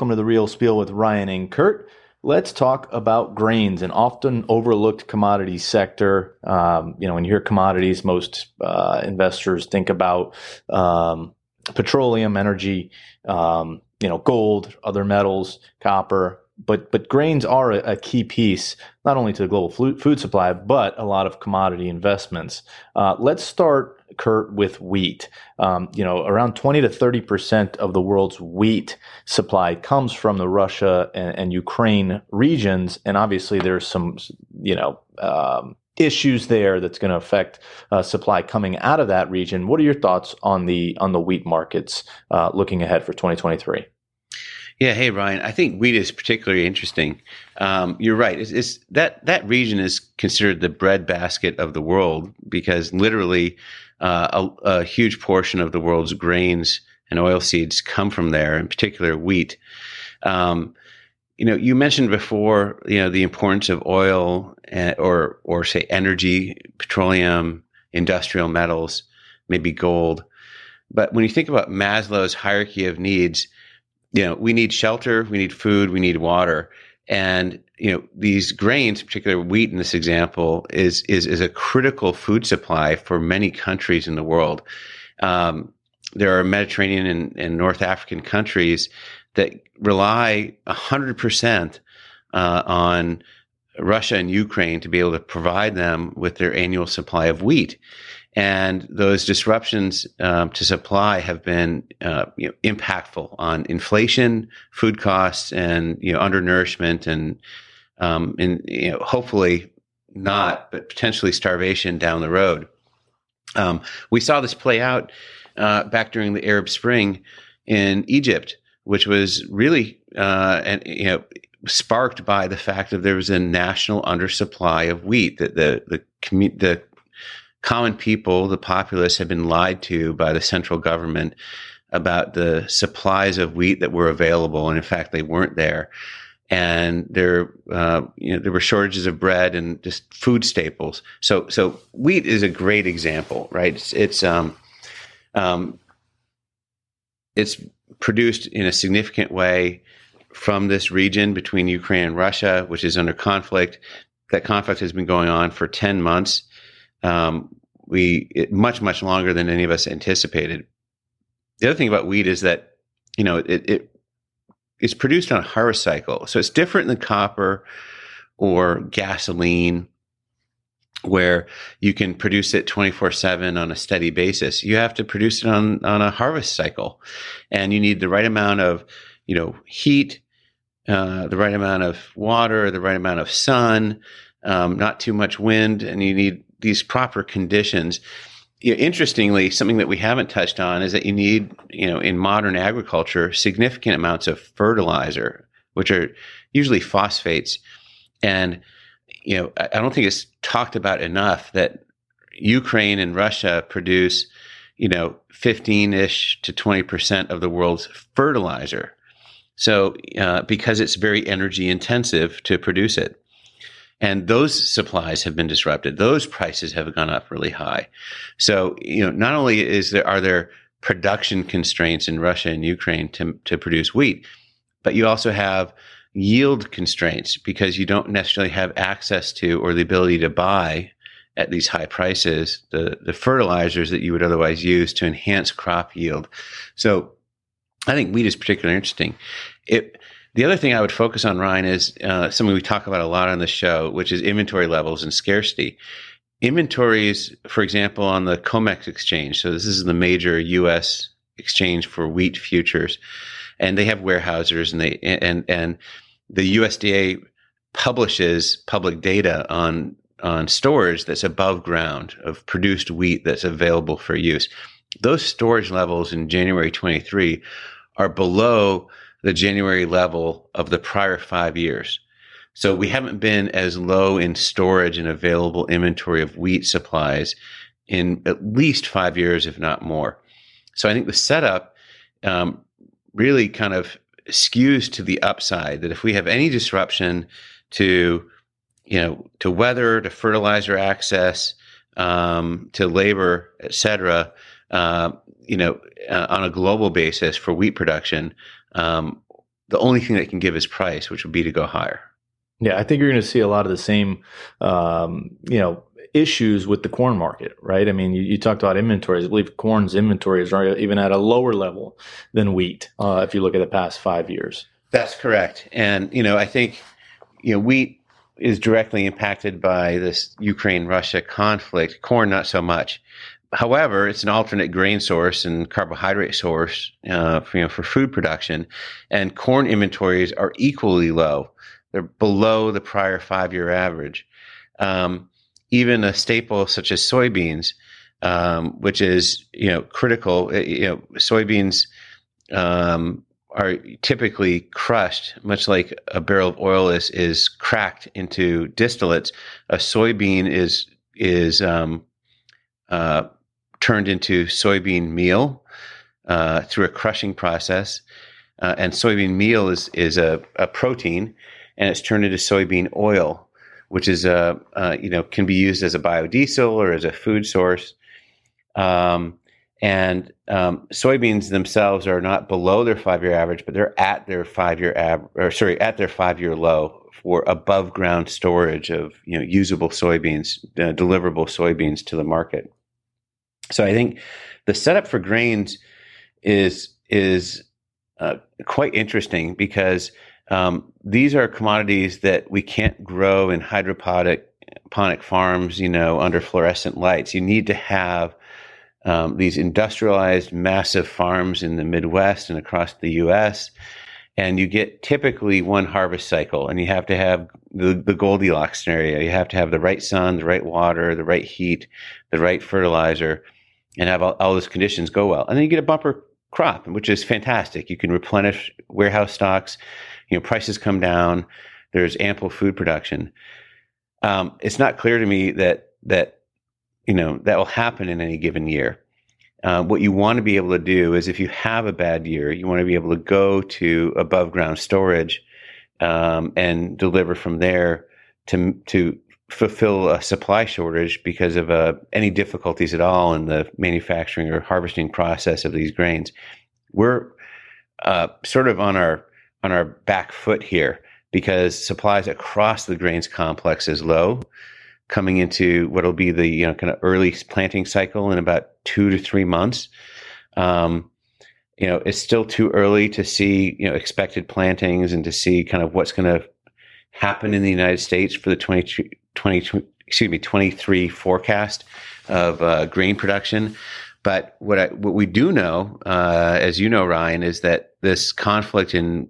Welcome to the Real Spiel with Ryan and Kurt. Let's talk about grains, an often overlooked commodity sector. Um, you know, when you hear commodities, most uh, investors think about um, petroleum, energy, um, you know, gold, other metals, copper. But but grains are a, a, key piece not only to the global food supply, but a lot of commodity investments. Uh, let's start Kurt, with wheat. Um, you know, around 20 to 30 percent of the world's wheat supply comes from the Russia and, and Ukraine regions, and obviously there's some, you know, um, issues there that's going to affect uh, supply coming out of that region. What are your thoughts on the on the wheat markets uh, looking ahead for 2023? Yeah, hey Ryan, I think wheat is particularly interesting. Um, you're right. It's, it's, that that region is considered the breadbasket of the world because literally uh, a, a, huge portion of the world's grains and oil seeds come from there, in particular wheat. Um, you know, you mentioned before, you know, the importance of oil and, or or say energy, petroleum, industrial metals, maybe gold. But when you think about Maslow's hierarchy of needs, you know, we need shelter, we need food, we need water. And you know these grains, particularly wheat in this example, is is is a critical food supply for many countries in the world. Um, there are Mediterranean and, and, North African countries that rely hundred uh, percent on Russia and Ukraine to be able to provide them with their annual supply of wheat. And those disruptions um, to supply have been uh, you know, impactful on inflation, food costs, and you know undernourishment, and um, and you know hopefully not, but potentially starvation down the road. Um, we saw this play out uh, back during the Arab Spring in Egypt, which was really uh, and you know sparked by the fact that there was a national undersupply of wheat. That the the commu- the common people, the populace, had been lied to by the central government about the supplies of wheat that were available, and in fact, they weren't there. And there, uh, you know, there were shortages of bread and just food staples. So, so wheat is a great example, right? It's, it's um, um, it's produced in a significant way from this region between Ukraine and Russia, which is under conflict. That conflict has been going on for 10 months um, we it, much much longer than any of us anticipated. The other thing about wheat is that you know it, it it's produced on a harvest cycle, so it's different than copper or gasoline, where you can produce it twenty four seven on a steady basis. You have to produce it on on a harvest cycle, and you need the right amount of you know heat, uh, the right amount of water, the right amount of sun, um, not too much wind, and you need these proper conditions. You know, interestingly, something that we haven't touched on is that you need, you know, in modern agriculture, significant amounts of fertilizer, which are usually phosphates. And, you know, I don't think it's talked about enough that Ukraine and Russia produce, you know, 15 ish to 20% of the world's fertilizer. So, uh, because it's very energy intensive to produce it. And those supplies have been disrupted. Those prices have gone up really high. So, you know, not only is there, are there production constraints in Russia and Ukraine to, to produce wheat, but you also have yield constraints because you don't necessarily have access to or the ability to buy at these high prices the, the fertilizers that you would otherwise use to enhance crop yield. So I think wheat is particularly interesting. It, the other thing I would focus on, Ryan, is uh, something we talk about a lot on the show, which is inventory levels and scarcity. Inventories, for example, on the COMEX exchange. So this is the major U.S. exchange for wheat futures, and they have warehousers, and they and and the USDA publishes public data on on storage that's above ground of produced wheat that's available for use. Those storage levels in January 23 are below the January level of the prior five years. So we haven't been as low in storage and available inventory of wheat supplies in at least five years, if not more. So I think the setup um, really kind of skews to the upside that if we have any disruption to, you know, to weather, to fertilizer access, um, to labor, et cetera, uh, you know, uh, on a global basis for wheat production, um, the only thing that can give is price, which would be to go higher. Yeah, I think you're going to see a lot of the same, um, you know, issues with the corn market, right? I mean, you, you, talked about inventories. I believe corn's inventories are even at a lower level than wheat uh, if you look at the past five years. That's correct. And, you know, I think, you know, wheat is directly impacted by this Ukraine Russia conflict, corn not so much. However, it's an alternate grain source and carbohydrate source uh, for, you know, for food production, and corn inventories are equally low. They're below the prior five year average. Um, even a staple such as soybeans, um, which is you know critical. Eh, you know, soybeans um, are typically crushed, much like a barrel of oil is is cracked into distillates. A soybean is is um, uh, turned into soybean meal uh, through a crushing process, uh, and soybean meal is is a, a protein, and it's turned into soybean oil which is a you know can be used as a biodiesel or as a food source. Um, and um, soybeans themselves are not below their five-year average, but they're at their five-year average, or sorry, at their five-year low for above ground storage of you know usable soybeans, uh, deliverable soybeans to the market. So I think the setup for grains is is uh, quite interesting because um, these are commodities that we can't grow in hydroponic farms, you know, under fluorescent lights. You need to have um, these industrialized massive farms in the Midwest and across the U.S. And you get typically one harvest cycle, and you have to have the, the Goldilocks scenario. You have to have the right sun, the right water, the right heat, the right fertilizer, and have all, all those conditions go well. And then you get a bumper crop, which is fantastic. You can replenish warehouse stocks you know prices come down there's ample food production um, it's not clear to me that that you know that will happen in any given year uh, what you want to be able to do is if you have a bad year you want to be able to go to above ground storage um, and deliver from there to to fulfill a supply shortage because of uh, any difficulties at all in the manufacturing or harvesting process of these grains we're uh, sort of on our on our back foot here because supplies across the grains complex is low coming into what'll be the you know kind of early planting cycle in about two to three months. Um, you know, it's still too early to see you know expected plantings and to see kind of what's going to happen in the United States for the 20, 20 excuse me 23 forecast of uh, grain production. But what I, what we do know, uh, as you know, Ryan, is that this conflict in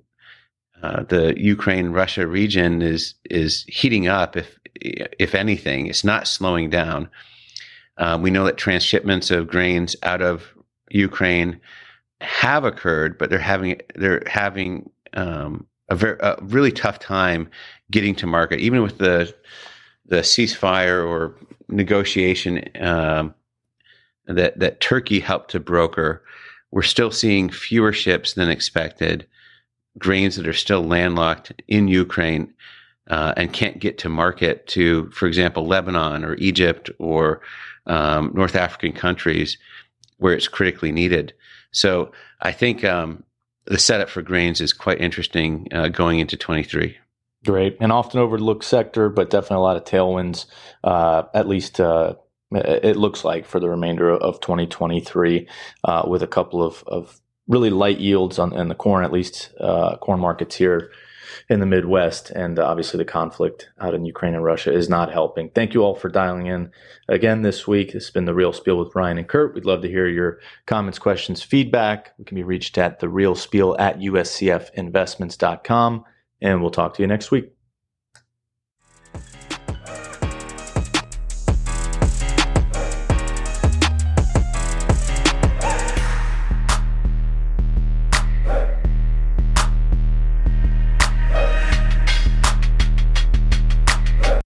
uh, the Ukraine Russia region is is heating up. If if anything, it's not slowing down. Uh, we know that transshipments of grains out of Ukraine have occurred, but they're having they're having um, a, very, a really tough time getting to market, even with the the ceasefire or negotiation um, that that Turkey helped to broker. We're still seeing fewer ships than expected grains that are still landlocked in Ukraine uh, and can't get to market to, for example, Lebanon or Egypt or um, North African countries where it's critically needed. So I think um, the setup for grains is quite interesting uh, going into 23. Great. And often overlooked sector, but definitely a lot of tailwinds, uh, at least uh, it looks like for the remainder of 2023, uh, with a couple of, of really light yields on in the corn, at least uh, corn markets here in the Midwest. And obviously, the conflict out in Ukraine and Russia is not helping. Thank you all for dialing in again this week. This has been the Real Spiel with Ryan and Kurt. We'd love to hear your comments, questions, feedback. We can be reached at the Real Spiel at uscfinvestments.com. And we'll talk to you next week.